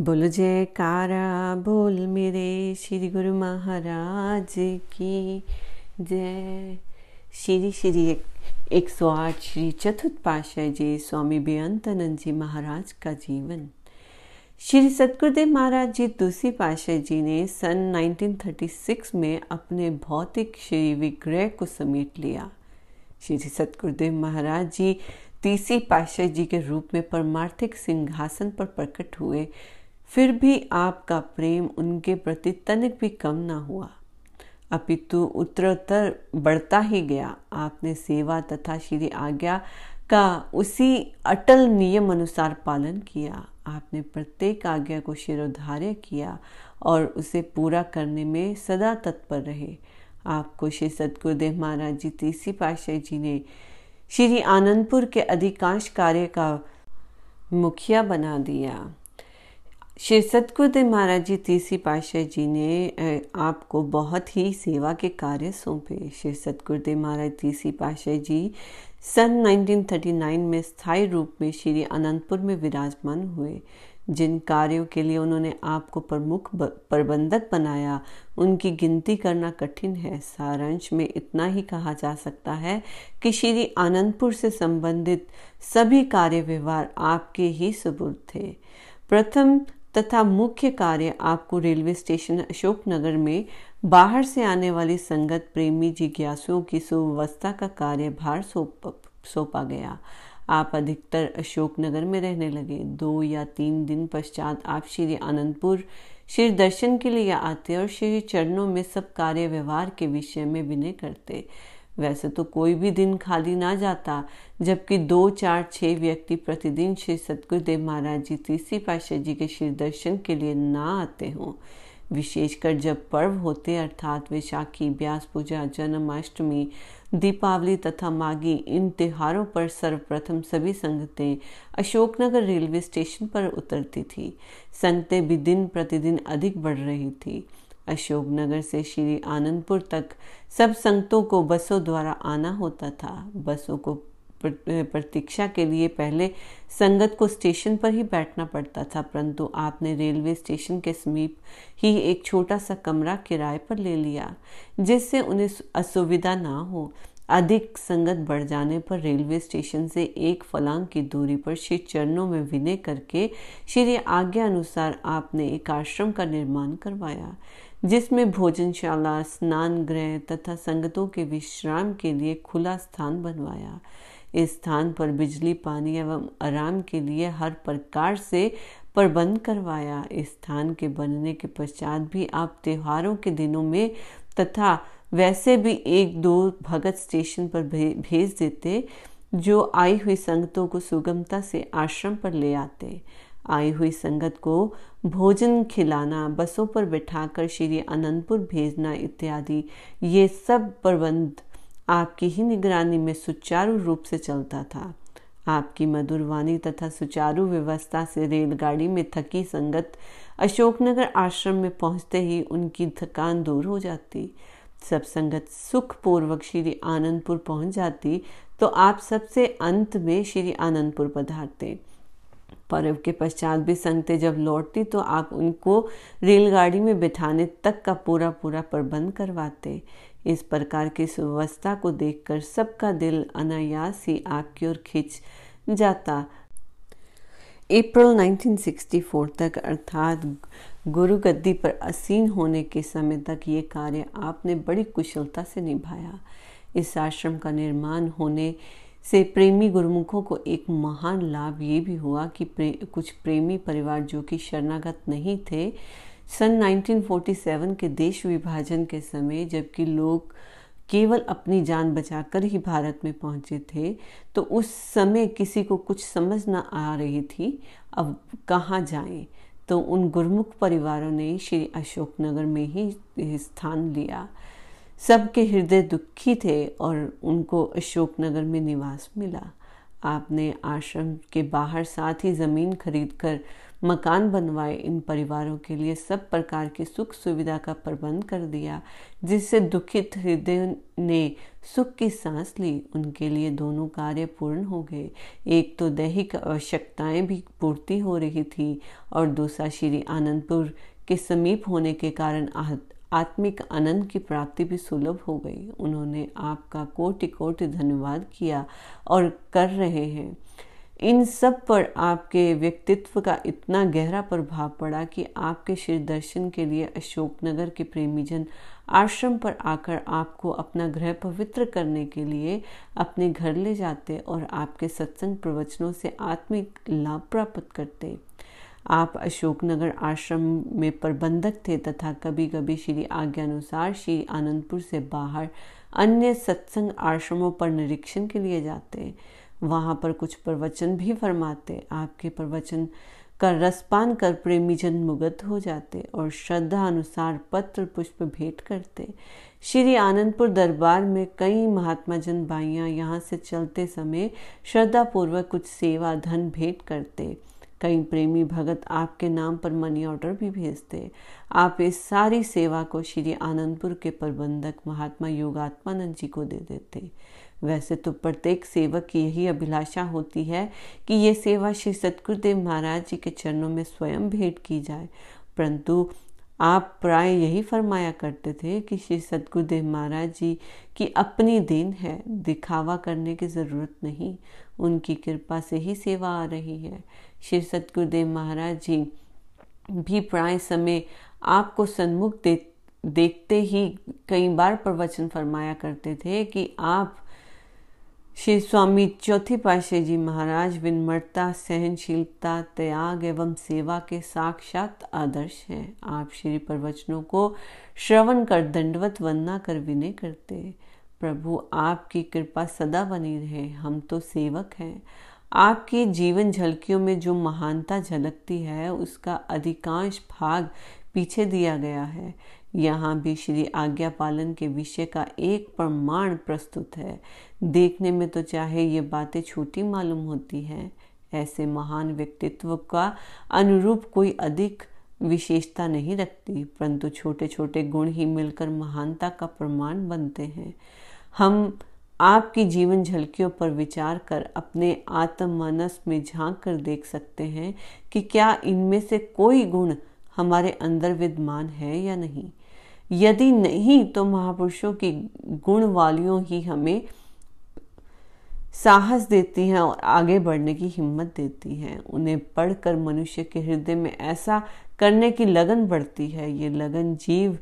बोल जयकारा, बोल मेरे श्री गुरु महाराज की जय। श्री श्री एक सौ आठ श्री चतुर्थ पाशाह जी, स्वामी बेअंतानंद जी महाराज का जीवन। श्री सतगुरुदेव महाराज जी, दूसरी पाशाह जी ने सन 1936 में अपने भौतिक श्री विग्रह को समेट लिया। श्री सतगुरुदेव महाराज जी तीसरी पाशाह जी के रूप में परमार्थिक सिंहासन पर प्रकट हुए। फिर भी आपका प्रेम उनके प्रति तनिक भी कम ना हुआ। अपितु उत्तरोत्तर बढ़ता ही गया। आपने सेवा तथा श्री आज्ञा का उसी अटल नियम अनुसार पालन किया। आपने प्रत्येक आज्ञा को शिरोधार्य किया और उसे पूरा करने में सदा तत्पर रहे। आपको श्री सतगुरुदेव महाराज जी तीसरी पाशाह जी ने श्री आनंदपुर के अधिकांश कार्य का मुखिया बना दिया। श्री सतगुरुदेव महाराज जी तीसरी पातशाह जी ने आपको बहुत ही सेवा के कार्य सौंपे। श्री सतगुरुदेव महाराज तीसरी पातशाह जी सन 1939 में स्थायी रूप में श्री अनंतपुर में विराजमान हुए। जिन कार्यों के लिए उन्होंने आपको प्रमुख प्रबंधक बनाया, उनकी गिनती करना कठिन है। सारांश में इतना ही कहा जा सकता है कि श्री आनंदपुर से संबंधित सभी कार्य व्यवहार आपके ही सबूत थे। प्रथम तथा मुख्य कार्य आपको रेलवे स्टेशन अशोकनगर में बाहर से आने वाली संगत प्रेमी जिज्ञासुओं की सुव्यवस्था का कार्यभार सौंपा गया। आप अधिकतर अशोकनगर में रहने लगे। दो या तीन दिन पश्चात आप श्री आनंदपुर, श्री दर्शन के लिए आते और श्री चरणों में सब कार्य व्यवहार के विषय में विनय करते। वैसे तो कोई भी दिन खाली ना जाता, जबकि दो, चार, छह व्यक्ति प्रतिदिन श्री सतगुरुदेव महाराज जी, तीसरी पाशाह जी के श्री दर्शन के लिए ना आते हों। विशेषकर जब पर्व होते, अर्थात वैशाखी, ब्यास पूजा, जन्माष्टमी, दीपावली तथा माघी, इन त्योहारों पर सर्वप्रथम सभी संगतें अशोकनगर रेलवे स्टेशन पर उतरती थी। संगतें भी दिन प्रतिदिन अधिक बढ़ रही थी। अशोकनगर से श्री आनंदपुर तक सब संगतों को बसों द्वारा आना होता था। बसों को प्रतीक्षा के लिए पहले संगत को स्टेशन पर ही बैठना पड़ता था, परंतु आपने रेलवे स्टेशन के समीप ही एक छोटा सा कमरा किराए पर ले लिया, जिससे उन्हें असुविधा ना हो। अधिक संगत बढ़ जाने पर रेलवे स्टेशन से एक फलांग की दूरी पर श्री चरणों में विनय करके श्री आज्ञा अनुसार आपने एक आश्रम का निर्माण करवाया। जिसमें भोजनशाला स्नान गृह तथा संगतों के विश्राम के लिए खुला स्थान बनवाया। इस स्थान पर बिजली, पानी एवं आराम के लिए हर प्रकार से प्रबंध करवाया। इस स्थान के बनने के पश्चात भी आप त्योहारों के दिनों में तथा वैसे भी एक दो भगत स्टेशन पर भेज देते, जो आई हुई संगतों को सुगमता से आश्रम पर ले आते। आई हुई संगत को भोजन खिलाना, बसों पर बिठाकर श्री अनंतपुर भेजना इत्यादि, ये सब प्रबंध आपकी ही निगरानी में सुचारू रूप से चलता था। आपकी मधुर वाणी तथा सुचारू व्यवस्था से रेलगाड़ी में थकी संगत अशोकनगर आश्रम में पहुँचते ही उनकी थकान दूर हो जाती। सब संगत सुखपूर्वक श्री आनंदपुर पहुँच जाती तो आप सबसे अंत में श्री आनंदपुर पधारते। पर्व के पश्चात भी संगते जब लौटती तो आप उनको रेलगाड़ी में बिठाने तक का पूरा पूरा प्रबंध करवाते। इस प्रकार की सुव्यवस्था को देखकर सबका दिल अनायास ही आपकी ओर खींच जाता। अप्रैल 1964 तक, अर्थात गुरु गद्दी पर असीन होने के समय तक ये कार्य आपने बड़ी कुशलता से निभाया। इस आश्रम का निर्माण होने से प्रेमी गुरुमुखों को एक महान लाभ ये भी हुआ कि प्रे, कुछ प्रेमी परिवार जो कि शरणागत नहीं थे सन 1947 के देश विभाजन के समय जबकि लोग केवल अपनी जान बचाकर ही भारत में पहुँचे थे तो उस समय किसी को कुछ समझ न आ रही थी अब कहाँ जाएँ? तो उन गुरमुख परिवारों ने श्री अशोकनगर में ही स्थान लिया। सबके हृदय दुखी थे और उनको अशोकनगर में निवास मिला। आपने आश्रम के बाहर साथ ही ज़मीन खरीदकर मकान बनवाए। इन परिवारों के लिए सब प्रकार की सुख सुविधा का प्रबंध कर दिया, जिससे दुखित हृदय ने सुख की सांस ली। उनके लिए दोनों कार्य पूर्ण हो गए। एक तो दैहिक आवश्यकताएँ भी पूर्ति हो रही थी और दूसरा श्री आनंदपुर के समीप होने के कारण आत्मिक आनंद की प्राप्ति भी सुलभ हो गई। उन्होंने आपका कोटि कोटि धन्यवाद किया और कर रहे हैं। इन सब पर आपके व्यक्तित्व का इतना गहरा प्रभाव पड़ा कि आपके श्री दर्शन के लिए अशोकनगर के प्रेमीजन आश्रम पर आकर आपको अपना ग्रह पवित्र करने के लिए अपने घर ले जाते और आपके सत्संग प्रवचनों से आत्मिक लाभ प्राप्त करते। आप अशोकनगर आश्रम में प्रबंधक थे तथा कभी कभी श्री आज्ञानुसार श्री आनंदपुर से बाहर अन्य सत्संग आश्रमों पर निरीक्षण के लिए जाते, वहाँ पर कुछ प्रवचन भी फरमाते। आपके प्रवचन का रसपान कर प्रेमी जन मुगत हो जाते और श्रद्धा अनुसार पत्र पुष्प भेंट करते। श्री आनंदपुर दरबार में कई महात्मा जन बाइयाँ यहाँ से चलते समय श्रद्धा पूर्वक कुछ सेवा धन भेंट करते। कई प्रेमी भगत आपके नाम पर मनी ऑर्डर भी भेजते आप इस सारी सेवा को श्री आनंदपुर के प्रबंधक महात्मा योगात्मानंद जी को दे देते वैसे तो प्रत्येक सेवक की यही अभिलाषा होती है कि ये सेवा श्री सतगुरुदेव महाराज जी के चरणों में स्वयं भेंट की जाए। परंतु आप प्राय यही फरमाया करते थे कि श्री सतगुरुदेव महाराज जी की अपनी देन है, दिखावा करने की ज़रूरत नहीं। उनकी कृपा से ही सेवा आ रही है। श्री सतगुरुदेव महाराज जी, भी प्राय समय आपको सन्मुख दे, देखते ही कई बार प्रवचन फरमाया करते थे कि आप श्री स्वामी चौथी पाशे जी महाराज विनम्रता, सहनशीलता, त्याग एवं सेवा के साक्षात आदर्श हैं। आप श्री प्रवचनों को श्रवण कर दंडवत वंदना कर विनय करते प्रभु, आपकी कृपा सदा बनी रहे। हम तो सेवक हैं। आपकी जीवन झलकियों में जो महानता झलकती है, उसका अधिकांश भाग पीछे दिया गया है। यहाँ भी श्री आज्ञा पालन के विषय का एक प्रमाण प्रस्तुत है। देखने में तो चाहे ये बातें छोटी मालूम होती हैं, ऐसे महान व्यक्तित्व का अनुरूप कोई अधिक विशेषता नहीं रखती, परंतु छोटे छोटे गुण ही मिलकर महानता का प्रमाण बनते हैं। हम आपकी जीवन झलकियों पर विचार कर अपने आत्म मानस में झाँक कर देख सकते हैं कि क्या इनमें से कोई गुण हमारे अंदर विद्यमान है या नहीं। यदि नहीं तो महापुरुषों की गुण वालियों ही हमें साहस देती हैं और आगे बढ़ने की हिम्मत देती हैं। उन्हें पढ़कर मनुष्य के हृदय में ऐसा करने की लगन बढ़ती है। ये लगन जीव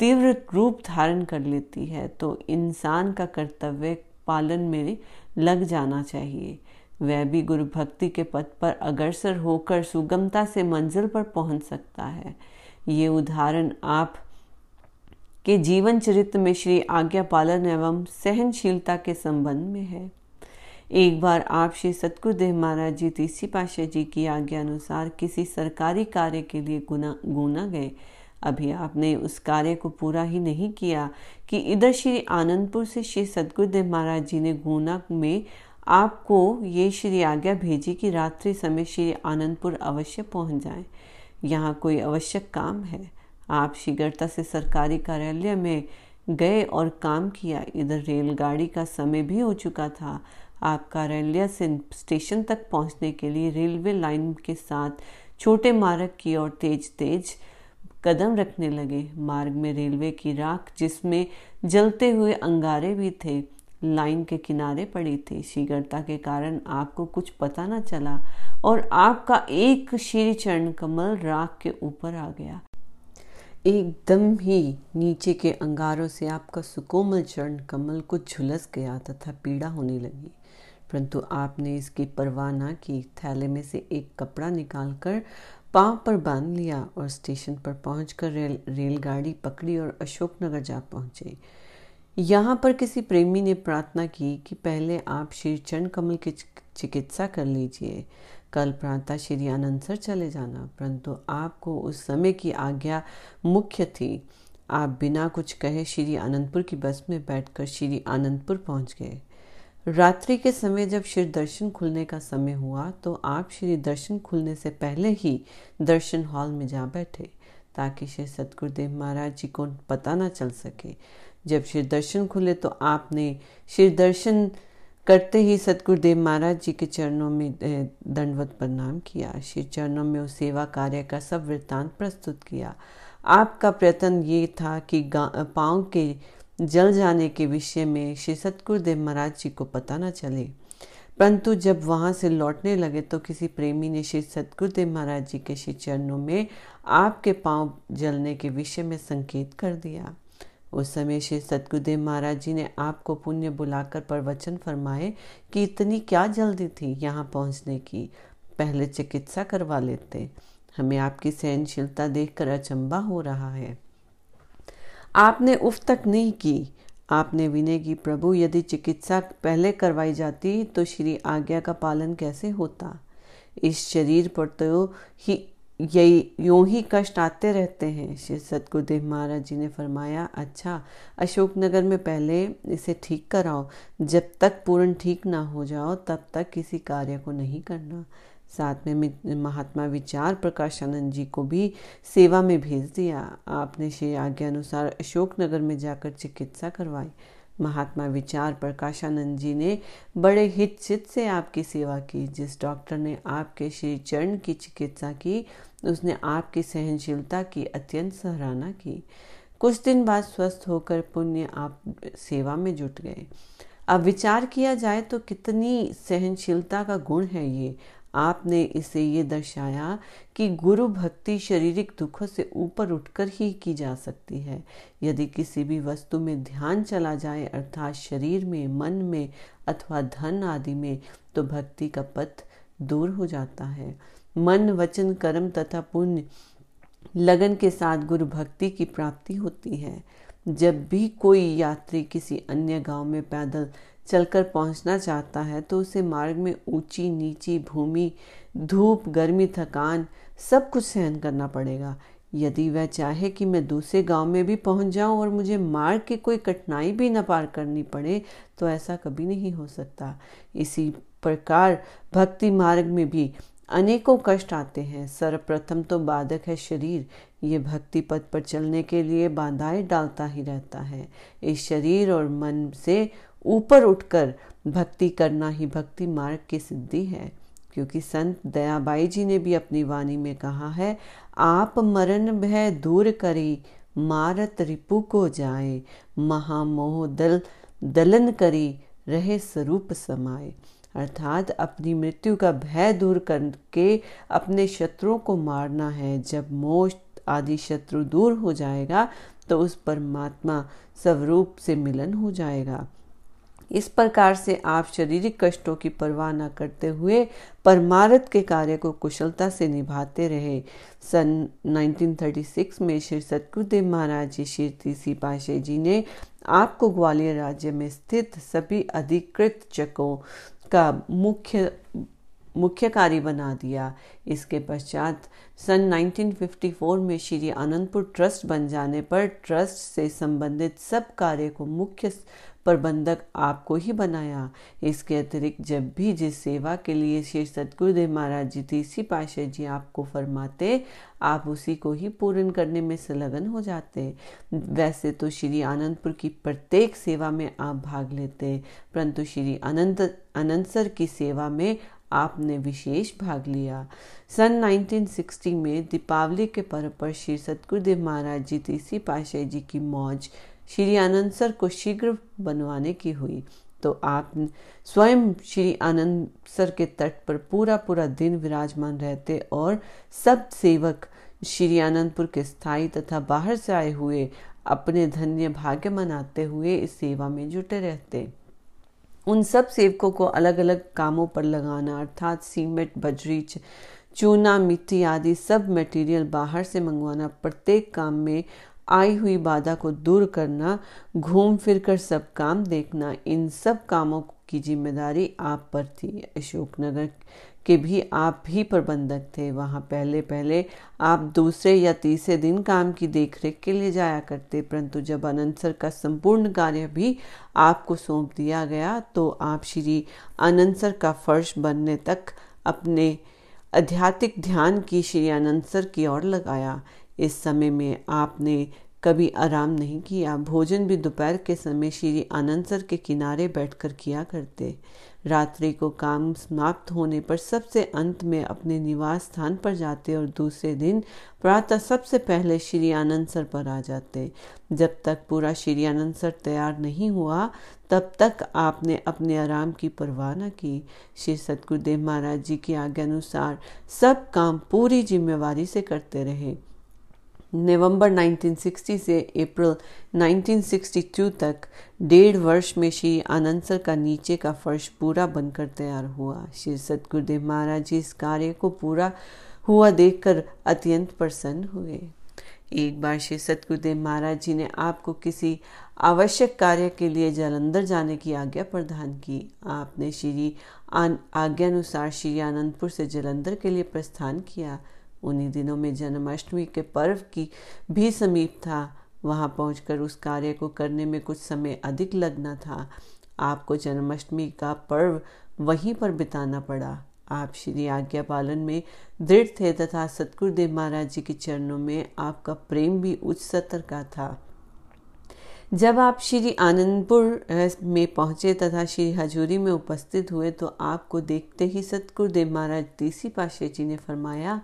तीव्र रूप धारण कर लेती है तो इंसान का कर्तव्य पालन में लग जाना चाहिए। वह भी गुरु भक्ति के पथ पर अग्रसर होकर सुगमता से मंजिल पर पहुँच सकता है। ये उदाहरण आप के जीवन चरित्र में श्री आज्ञा पालन एवं सहनशीलता के संबंध में है। एक बार आप श्री सतगुरुदेव महाराज जी, तीसरी पाशा जी की आज्ञा अनुसार किसी सरकारी कार्य के लिए गुना गुना गए। अभी आपने उस कार्य को पूरा ही नहीं किया कि इधर श्री आनंदपुर से श्री सतगुरुदेव महाराज जी ने गुना में आपको ये श्री आज्ञा भेजी कि रात्रि समय श्री आनंदपुर अवश्य पहुँच जाए। यहाँ कोई आवश्यक काम है। आप शीघ्रता से सरकारी कार्यालय में गए और काम किया। इधर रेलगाड़ी का समय भी हो चुका था। आप कार्यालय से स्टेशन तक पहुँचने के लिए रेलवे लाइन के साथ छोटे मार्ग की ओर तेज तेज कदम रखने लगे। मार्ग में रेलवे की राख, जिसमें जलते हुए अंगारे भी थे, लाइन के किनारे पड़ी थी। शीघ्रता के कारण आपको कुछ पता न चला और आपका एक श्री चरण कमल राख के ऊपर आ गया। एकदम ही नीचे के अंगारों से आपका सुकोमल चरण कमल को झुलस गया तथा पीड़ा होने लगी। परंतु आपने इसकी परवाह ना की। थैले में से एक कपड़ा निकालकर पाँव पर बाँध लिया और स्टेशन पर पहुंचकर रेल, रेलगाड़ी पकड़ी और अशोकनगर जा पहुँचे। यहाँ पर किसी प्रेमी ने प्रार्थना की कि पहले आप श्री चरण कमल की चिकित्सा कर लीजिए। कल प्रातः श्री आनंद सर चले जाना, परंतु आपको उस समय की आज्ञा मुख्य थी। आप बिना कुछ कहे श्री आनंदपुर की बस में बैठकर श्री आनंदपुर पहुँच गए। रात्रि के समय जब श्री दर्शन खुलने का समय हुआ तो आप श्री दर्शन खुलने से पहले ही दर्शन हॉल में जा बैठे, ताकि श्री सतगुरुदेव महाराज जी को पता ना चल सके। जब श्री दर्शन खुले तो आपने श्री दर्शन करते ही सतगुरुदेव महाराज जी के चरणों में दंडवत प्रणाम किया। श्री चरणों में उस सेवा कार्य का सब वृत्तांत प्रस्तुत किया। आपका प्रयत्न ये था कि पाँव के जल जाने के विषय में श्री सतगुरुदेव महाराज जी को पता न चले। परंतु जब वहाँ से लौटने लगे तो किसी प्रेमी ने श्री सतगुरुदेव महाराज जी के श्री चरणों में आपके पाँव जलने के विषय में संकेत कर दिया। उस समय श्री सतगुरुदेव महाराज जी ने आपको पुण्य बुलाकर प्रवचन फरमाए कि इतनी क्या जल्दी थी यहाँ पहुँचने की। पहले चिकित्सा करवा लेते। हमें आपकी सहनशीलता देखकर अचंबा हो रहा है। आपने उफ तक नहीं की। आपने विनय की, प्रभु, यदि चिकित्सा पहले करवाई जाती तो श्री आज्ञा का पालन कैसे होता? इस शरीर पर तो ही, यही, यूँ ही कष्ट आते रहते हैं। श्री सतगुरुदेव महाराज जी ने फरमाया अच्छा अशोकनगर में पहले इसे ठीक कराओ। जब तक पूर्ण ठीक ना हो जाओ, तब तक किसी कार्य को नहीं करना। साथ में महात्मा विचार प्रकाशानंद जी को भी सेवा में भेज दिया। आपने श्री आज्ञा अनुसार अशोकनगर में जाकर चिकित्सा करवाई। महात्मा विचार प्रकाशानंद जी ने बड़े हित चित से आपकी सेवा की। जिस डॉक्टर ने आपके श्री चरण की चिकित्सा की, उसने आपकी सहनशीलता की अत्यंत सराहना की। कुछ दिन बाद स्वस्थ होकर पुण्य आप सेवा में जुट गए। अब विचार किया जाए तो कितनी सहनशीलता का गुण है ये। आपने इसे ये दर्शाया कि गुरु भक्ति शारीरिक दुखों से ऊपर उठकर ही की जा सकती है। यदि किसी भी वस्तु में ध्यान चला जाए, अर्थात शरीर में, मन में अथवा धन आदि में तो भक्ति का पथ दूर हो जाता है। मन, वचन, कर्म तथा पुण्य, लगन के साथ गुरु भक्ति की प्राप्ति होती है। जब भी कोई यात्री किसी अन्य गाँव में पैदल चलकर पहुँचना चाहता है तो उसे मार्ग में ऊँची, नीची भूमि, धूप, गर्मी, थकान, सब कुछ सहन करना पड़ेगा। यदि वह चाहे कि मैं दूसरे गाँव में भी पहुँच जाऊँ और मुझे मार्ग की कोई कठिनाई भी न पार करनी पड़े तो ऐसा कभी नहीं हो सकता। इसी प्रकार भक्ति मार्ग में भी अनेकों कष्ट आते हैं। सर्वप्रथम तो बाधक है शरीर। ये भक्ति पथ पर चलने के लिए बाधाएँ डालता ही रहता है। इस शरीर और मन से ऊपर उठकर भक्ति करना ही भक्ति मार्ग की सिद्धि है। क्योंकि संत दयाबाई जी ने भी अपनी वाणी में कहा है, आप मरण भय दूर करी, मारत रिपु को जाए, महामोह दल, दलन करी, रहे स्वरूप समाए। अर्थात अपनी मृत्यु का भय दूर करके अपने शत्रुओं को मारना है। जब मोह आदि शत्रु दूर हो जाएगा तो उस परमात्मा स्वरूप से मिलन हो जाएगा। इस प्रकार से आप शारीरिक कष्टों की परवाह न करते हुए परमारत के कार्य को कुशलता से निभाते रहे। सन 1936 में श्री सतगुरुदेव महाराज जी, श्री तीसी पाशे जी ने आपको ग्वालियर राज्य में स्थित सभी अधिकृत चकों का मुख्य मुख्य कार्य बना दिया। इसके पश्चात सन 1954 में श्री आनंदपुर ट्रस्ट बन जाने पर ट्रस्ट से संबंधित सब कार्य को मुख्य प्रबंधक आपको ही बनाया। इसके अतिरिक्त जब भी जिस सेवा के लिए श्री सतगुरुदेव महाराज जी, तीसरी पाशा जी आपको फरमाते, आप उसी को ही पूर्ण करने में संलग्न हो जाते। वैसे तो श्री आनंदपुर की प्रत्येक सेवा में आप भाग लेते, परंतु श्री अनंत अनंत सर की सेवा में आपने विशेष भाग लिया। सन 1960 में दीपावली के पर्व पर श्री सतगुरुदेव महाराज जी तीसरी पाशाही जी की मौज श्री आनंद सर को शीघ्र बनवाने की हुई। तो आप स्वयं श्री आनंद सर के तट पर पूरा पूरा दिन विराजमान रहते और सब सेवक श्री आनंदपुर के स्थायी तथा बाहर से आए हुए अपने धन्य भाग्य मनाते हुए इस सेवा में जुटे रहते। उन सब सेवकों को अलग अलग कामों पर लगाना, अर्थात सीमेंट, बजरी चूना, मिट्टी आदि सब मटेरियल बाहर से मंगवाना, प्रत्येक काम में आई हुई बाधा को दूर करना, घूम फिर कर सब काम देखना, इन सब कामों की ज़िम्मेदारी आप पर थी, अशोकनगर के भी आप भी प्रबंधक थे। वहाँ पहले पहले आप दूसरे या तीसरे दिन काम की देखरेख के लिए जाया करते, परंतु जब अनंत सर का संपूर्ण कार्य भी आपको सौंप दिया गया तो आप श्री अनंत सर का फर्श बनने तक अपने आध्यात्मिक ध्यान की श्री अनंत सर की ओर लगाया। इस समय में आपने कभी आराम नहीं किया। भोजन भी दोपहर के समय श्री आनंद के किनारे बैठकर किया करते। रात्रि को काम समाप्त होने पर सबसे अंत में अपने निवास स्थान पर जाते और दूसरे दिन प्रातः सबसे पहले श्री आनंद सर पर आ जाते। जब तक पूरा श्री आनंद सर तैयार नहीं हुआ, तब तक आपने अपने आराम की परवाह न की। श्री सतगुरुदेव महाराज जी की आज्ञा अनुसार सब काम पूरी जिम्मेवारी से करते रहे। नवंबर 1960 से अप्रैल 1962 तक डेढ़ वर्ष में श्री आनंद का नीचे का फर्श पूरा बनकर तैयार हुआ। श्री सतगुरुदेव महाराज जी इस कार्य को पूरा हुआ देखकर अत्यंत प्रसन्न हुए। एक बार श्री सतगुरुदेव महाराज जी ने आपको किसी आवश्यक कार्य के लिए जलंधर जाने की आज्ञा प्रदान की। आपने श्री आज्ञानुसार श्री आनंदपुर से जलंधर के लिए प्रस्थान किया। उन्हीं दिनों में जन्माष्टमी के पर्व की भी समीप था। वहाँ पहुंचकर उस कार्य को करने में कुछ समय अधिक लगना था। आपको जन्माष्टमी का पर्व वहीं पर बिताना पड़ा। आप श्री आज्ञा पालन में दृढ़ थे तथा सतगुरुदेव महाराज जी के चरणों में आपका प्रेम भी उच्च स्तर का था। जब आप श्री आनंदपुर में पहुँचे तथा श्री हजूरी में उपस्थित हुए तो आपको देखते ही सतगुरुदेव महाराज तीसरी पाशे जी ने फरमाया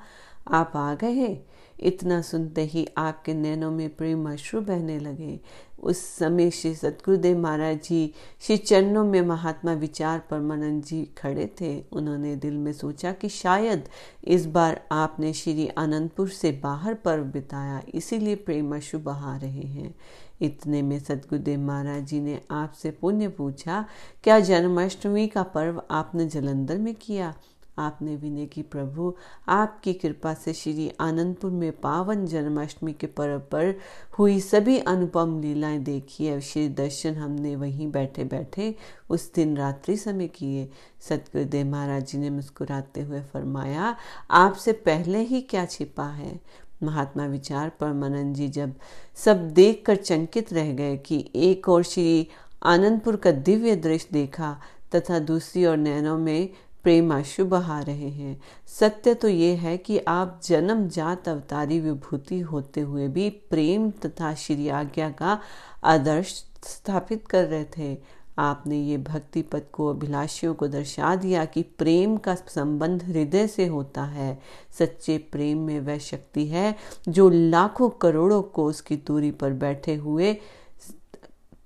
आप आ गए इतना सुनते ही आपके नैनों में प्रेम अश्रु बहने लगे। उस समय श्री सतगुरुदेव महाराज जी, श्री चरणों में महात्मा विचार परमानंद जी खड़े थे। उन्होंने दिल में सोचा कि शायद इस बार आपने श्री आनंदपुर से बाहर पर्व बिताया, इसीलिए प्रेम अश्रु बहा रहे हैं। इतने में सतगुरुदेव महाराज जी ने आपसे पुण्य पूछा, क्या जन्माष्टमी का पर्व आपने जलंधर में किया? आपने विनय की प्रभु। आपकी कृपा से श्री आनंदपुर में पावन जन्माष्टमी के पर्व पर हुई सभी अनुपम लीलाएँ देखी है श्री दर्शन हमने वहीं बैठे बैठे उस दिन रात्रि समय किए। सतगुरुदेव महाराज जी ने मुस्कुराते हुए फरमाया, आपसे पहले ही क्या छिपा है? महात्मा विचार परमानंद जी जब सब देखकर चंकित रह गए कि एक और श्री आनंदपुर का दिव्य दृश्य देखा तथा दूसरी ओर नैनों में प्रेमाशु बहा रहे हैं। सत्य तो ये है कि आप जन्म जात अवतारी विभूति होते हुए भी प्रेम तथा श्री आज्ञा का आदर्श स्थापित कर रहे थे। आपने ये भक्ति पद को अभिलाषियों को दर्शा दिया कि प्रेम का संबंध हृदय से होता है। सच्चे प्रेम में वह शक्ति है जो लाखों करोड़ों को उसकी दूरी पर बैठे हुए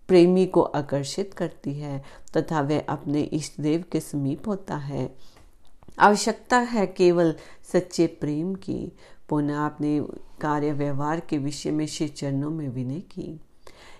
प्रेमी को आकर्षित करती है तथा वह अपने इष्ट देव के समीप होता है। आवश्यकता है केवल सच्चे प्रेम की। पुनः अपने कार्य व्यवहार के विषय में श्री चरणों में विनय की।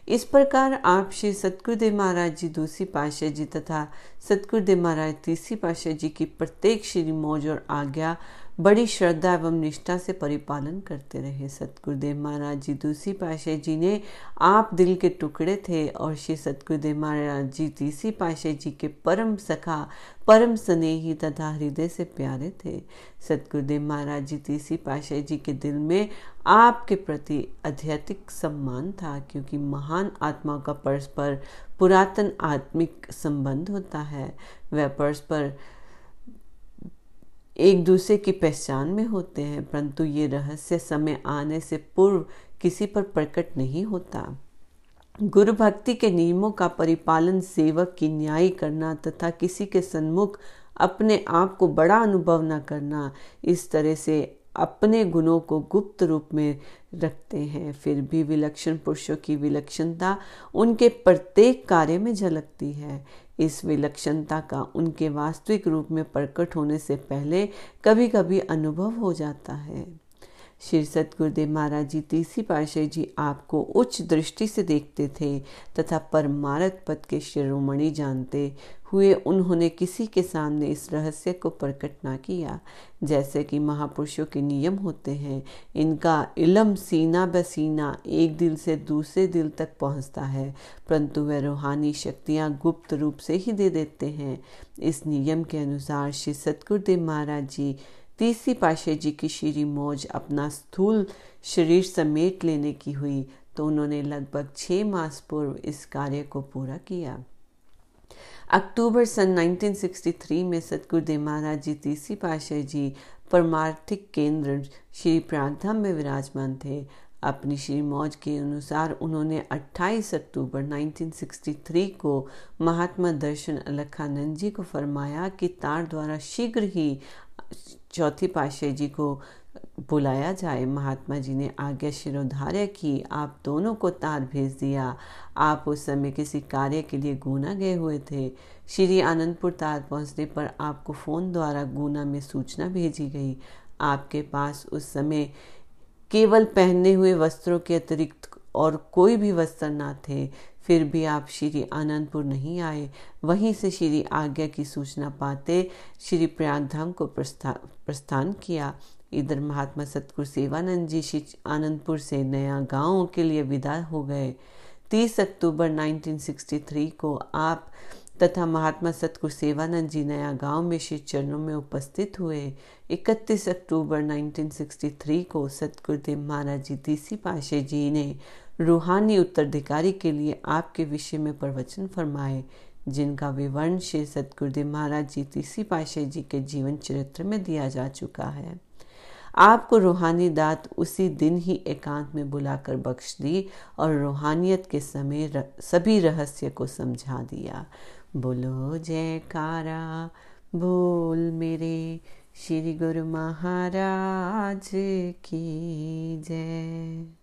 इस प्रकार आप श्री सतगुरुदेव महाराज जी दूसरी पाशाह जी तथा सतगुरुदेव महाराज तीसरी पाशाह जी की प्रत्येक श्री मौज और आज्ञा बड़ी श्रद्धा एवं निष्ठा से परिपालन करते रहे। सतगुरुदेव महाराज जी दूसरी पाशाह जी ने आप दिल के टुकड़े थे और श्री सतगुरुदेव महाराज जी तीसरी पाशाह जी के परम सखा, परम स्नेही तथा हृदय से प्यारे थे। सतगुरुदेव महाराज जी तीसरी पाशाह जी के दिल में आपके प्रति अध्यतिक सम्मान था, क्योंकि महान आत्मा का परस्पर पुरातन आत्मिक संबंध होता है। वह परस्पर एक दूसरे की पहचान में होते हैं, परंतु ये रहस्य समय आने से पूर्व किसी पर प्रकट नहीं होता। गुरु भक्ति के नियमों का परिपालन सेवक की न्याय करना तथा किसी के सन्मुख अपने आप को बड़ा अनुभव न करना, इस तरह से अपने गुणों को गुप्त रूप में रखते हैं। फिर भी विलक्षण पुरुषों की विलक्षणता उनके प्रत्येक कार्य में झलकती है। इस विलक्षणता का उनके वास्तविक रूप में प्रकट होने से पहले कभी कभी अनुभव हो जाता है। श्री सतगुरुदेव महाराज जी तीसरी पाशाही जी आपको उच्च दृष्टि से देखते थे तथा परमारक पद के शिरोमणि जानते हुए उन्होंने किसी के सामने इस रहस्य को प्रकट ना किया। जैसे कि महापुरुषों के नियम होते हैं, इनका इलम सीना बसीना एक दिल से दूसरे दिल तक पहुँचता है, परंतु वे रूहानी शक्तियाँ गुप्त रूप से ही दे देते हैं। इस नियम के अनुसार श्री सतगुरुदेव महाराज जी तीसरी पाशे जी की श्री मौज अपना स्थूल शरीर समेट लेने की हुई तो उन्होंने लगभग छः मास पूर्व इस कार्य को पूरा किया। अक्टूबर सन 1963 में सतगुरुदेव महाराज जी तीसरी पाशाह जी परमार्थिक केंद्र श्री प्रागधाम में विराजमान थे। अपनी श्री मौज के अनुसार उन्होंने 28 अक्टूबर 1963 को महात्मा दर्शन अलखानंद जी को फरमाया कि तार द्वारा शीघ्र ही चौथी पाशाह जी को बुलाया जाए। महात्मा जी ने आज्ञा शिरोधार्य की, आप दोनों को तार भेज दिया। आप उस समय किसी कार्य के लिए गुना गए हुए थे। श्री आनंदपुर तार पहुँचने पर आपको फ़ोन द्वारा गुना में सूचना भेजी गई। आपके पास उस समय केवल पहने हुए वस्त्रों के अतिरिक्त और कोई भी वस्त्र ना थे। फिर भी आप श्री आनंदपुर नहीं आए। वहीं से श्री आज्ञा की सूचना पाते श्री प्रयाग धाम को प्रस्था, प्रस्थान किया। इधर महात्मा सतगुरु सेवानंद जी श्री आनंदपुर से नया गाँव के लिए विदा हो गए। 30 अक्टूबर 1963 को आप तथा महात्मा सतगुरु सेवानंद जी नया गाँव में श्री चरणों में उपस्थित हुए। 31 अक्टूबर 1963 को सतगुरुदेव महाराज जी तीसरी पाशे जी ने रूहानी उत्तराधिकारी के लिए आपके विषय में प्रवचन फरमाए, जिनका विवरण श्री सतगुरुदेव महाराज जी तीसरी पाशे जी के जीवन चरित्र में दिया जा चुका है। आपको रूहानी दात उसी दिन ही एकांत में बुलाकर बख्श दी और रूहानियत के समय सभी रहस्य को समझा दिया। बोलो, जयकारा, बोल मेरे श्री गुरु महाराज की जय।